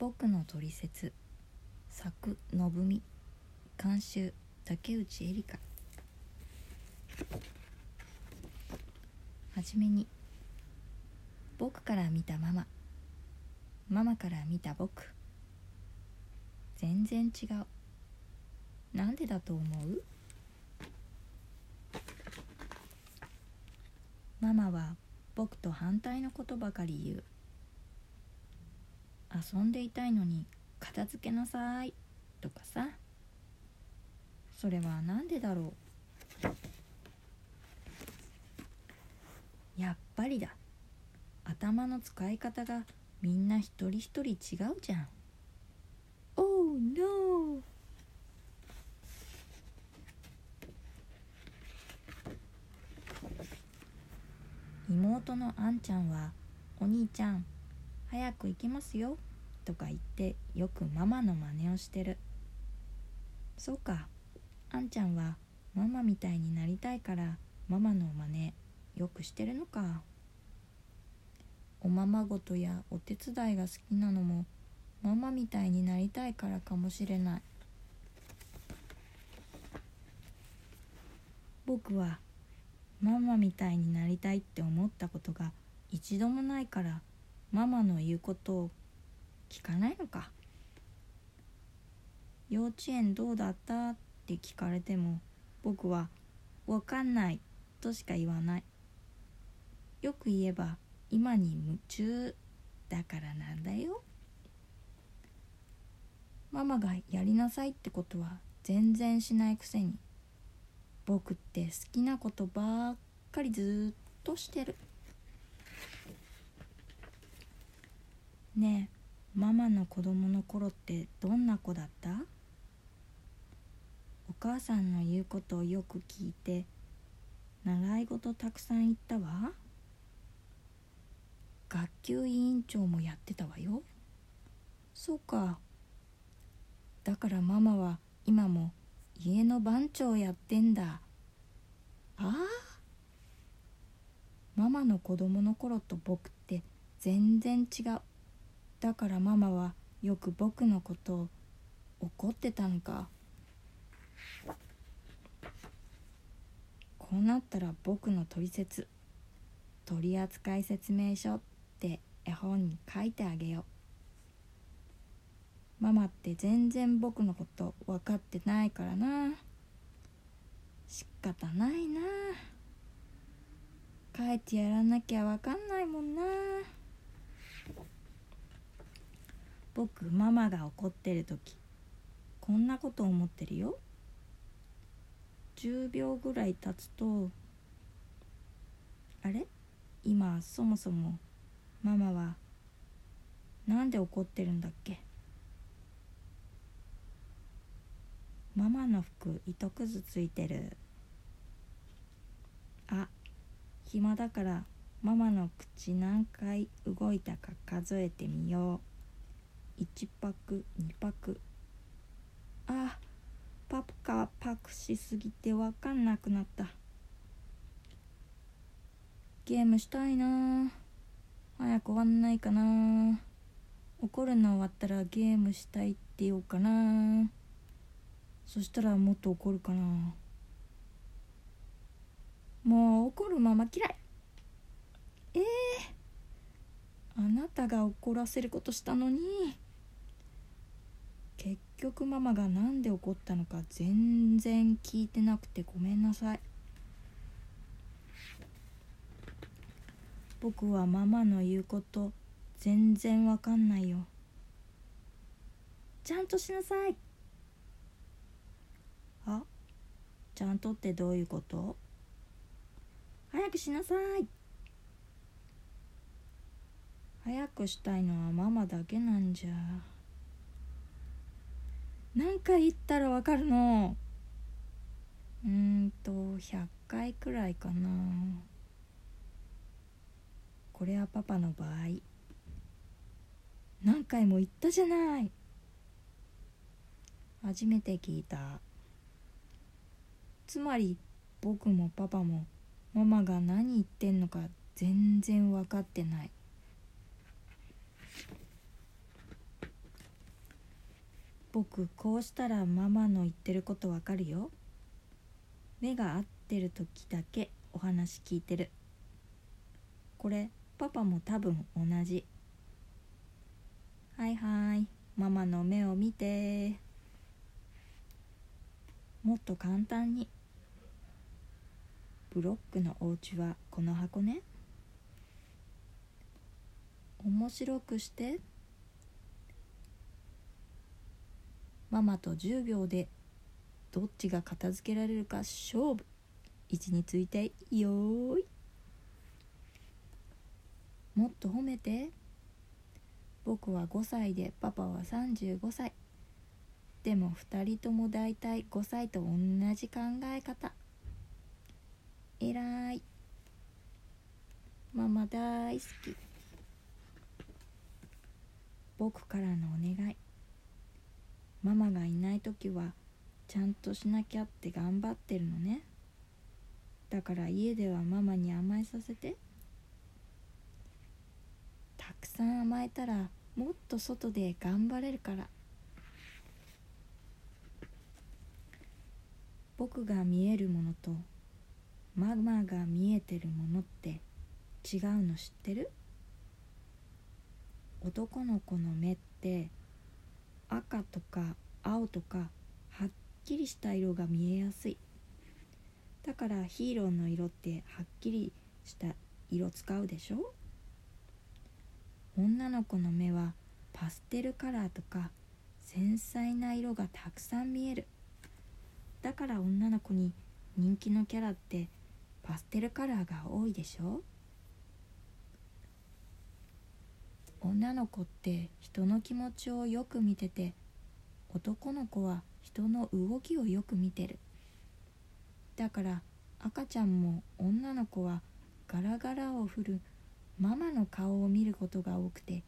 僕の取説作信美監修竹内絵里香。はじめに僕から見たママ。ママから見た僕。全然違う。なんでだと思う？ママは僕と反対のことばかり言う。遊んでいたいのに片付けなさいとかさ。それは何でだろう。やっぱりだ。頭の使い方がみんな一人一人違うじゃん。Oh no 妹のあんちゃんは「お兄ちゃん早く行きますよ」とか言ってよくママの真似をしてる。そうか。あんちゃんはママみたいになりたいからママの真似よくしてるのか。おままごとやお手伝いが好きなのもママみたいになりたいからかもしれない。僕はママみたいになりたいって思ったことが一度もないからママの言うことを聞かないのか。幼稚園どうだったって聞かれても僕は「わかんない」としか言わない。よく言えば今に夢中だからなんだよ。ママがやりなさいってことは全然しないくせに僕って好きなことばっかりずっとしてる。ねえママの子供の頃ってどんな子だった？お母さんの言うことをよく聞いて習い事たくさん行ったわ。学級委員長もやってたわよ。そうか。だからママは今も家の番長やってんだ。ああ。ママの子供の頃と僕って全然違う。だからママはよく僕のことを怒ってたのか。こうなったら僕の取説取扱説明書って絵本に書いてあげよう。ママって全然僕のこと分かってないからな。仕方ないな。帰ってやらなきゃ分かんないもんな。僕ママが怒ってる時こんなこと思ってるよ。10秒ぐらい経つとあれ？今そもそもママはなんで怒ってるんだっけ？ママの服糸くずついてる。あ暇だからママの口何回動いたか数えてみよう。1パク2パクあパプカパクしすぎてわかんなくなった。ゲームしたいな。早く終わんないかな。怒るの終わったらゲームしたいって言おうかな。そしたらもっと怒るかな。もう怒るまま嫌い。えー、あなたが怒らせることしたのに。結局ママが何で怒ったのか全然聞いてなくてごめんなさい。僕はママの言うこと全然わかんないよ。ちゃんとしなさい。あちゃんとってどういうこと？早くしなさい。早くしたいのはママだけなんじゃ。何回言ったらわかるの？うんと100回くらいかな。これはパパの場合。何回も言ったじゃない。初めて聞いた。つまり僕もパパもママが何言ってんのか全然分かってない。僕こうしたらママの言ってることわかるよ。目が合ってる時だけお話聞いてる。これパパも多分同じ。はいはい。ママの目を見て。もっと簡単に。ブロックのお家はこの箱ね。面白くして。ママと10秒でどっちが片付けられるか勝負。位置についてよーい。もっと褒めて。僕は5歳でパパは35歳。でも2人ともだいたい5歳と同じ考え方。えらい。ママ大好き。僕からのお願い。ママがいない時はちゃんとしなきゃって頑張ってるのね。だから家ではママに甘えさせて。たくさん甘えたらもっと外で頑張れるから。僕が見えるものとママが見えてるものって違うの知ってる？男の子の目って赤とか青とかはっきりした色が見えやすい。だからヒーローの色ってはっきりした色使うでしょ？女の子の目はパステルカラーとか繊細な色がたくさん見える。だから女の子に人気のキャラってパステルカラーが多いでしょ？女の子って人の気持ちをよく見てて男の子は人の動きをよく見てる。だから赤ちゃんも女の子はガラガラを振るママの顔を見ることが多くて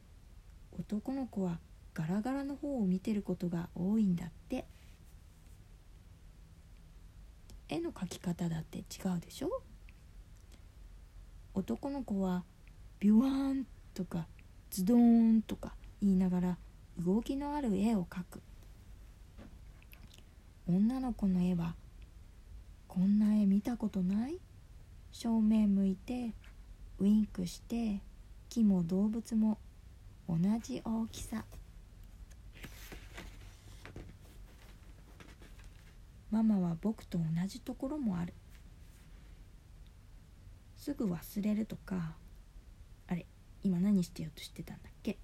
男の子はガラガラの方を見てることが多いんだって。絵の描き方だって違うでしょ？男の子はビュワーンとかズドーンとか言いながら動きのある絵を描く。女の子の絵はこんな絵見たことない？正面向いてウインクして木も動物も同じ大きさ。ママは僕と同じところもある。すぐ忘れるとか今何してようとしてたんだっけ？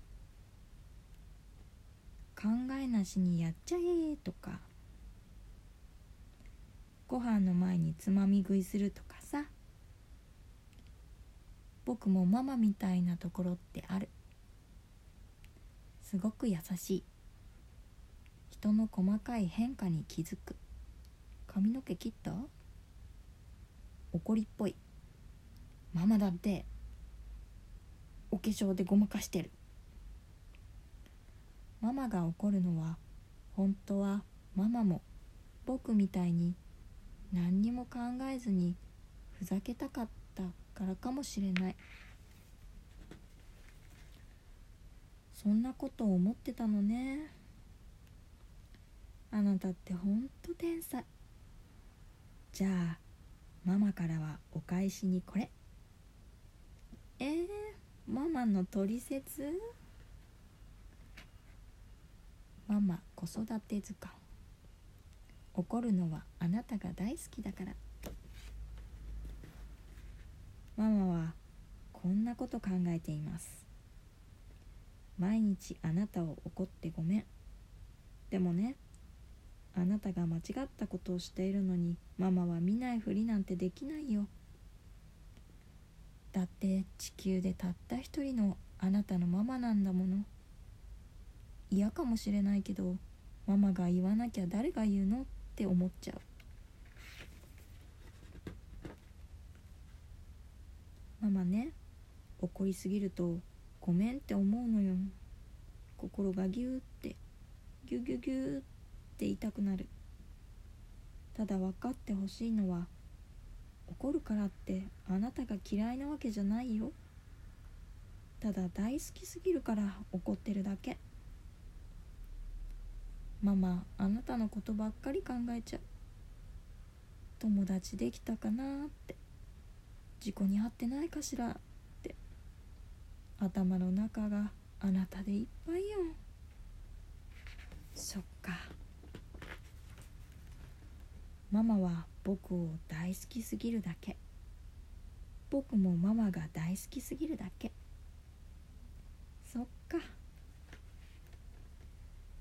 考えなしにやっちゃえとか。ご飯の前につまみ食いするとかさ。僕もママみたいなところってある。すごく優しい。人の細かい変化に気づく。髪の毛切った？怒りっぽい。ママだって。お化粧でごまかしてる。ママが怒るのは本当はママも僕みたいに何にも考えずにふざけたかったからかもしれない。そんなことを思ってたのね。あなたってほんと天才。じゃあママからはお返しにこれ。えー、ママのトリセツ？ママ子育て図鑑。怒るのはあなたが大好きだから。ママはこんなこと考えています。毎日あなたを怒ってごめん。でもねあなたが間違ったことをしているのにママは見ないふりなんてできないよ。だって地球でたった一人のあなたのママなんだもの。嫌かもしれないけどママが言わなきゃ誰が言うのって思っちゃう。ママね怒りすぎるとごめんって思うのよ。心がギューってギュギュギューって言いたくなる。ただ分かってほしいのは怒るからってあなたが嫌いなわけじゃないよ。ただ大好きすぎるから怒ってるだけ。ママあなたのことばっかり考えちゃう。友達できたかなって。事故に遭ってないかしらって。頭の中があなたでいっぱいよ。そっか。ママは僕を大好きすぎるだけ。僕もママが大好きすぎるだけ。そっか。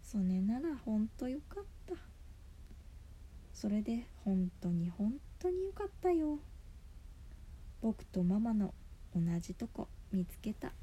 それならほんとよかった。それで本当に本当によかったよ。僕とママの同じとこ見つけた。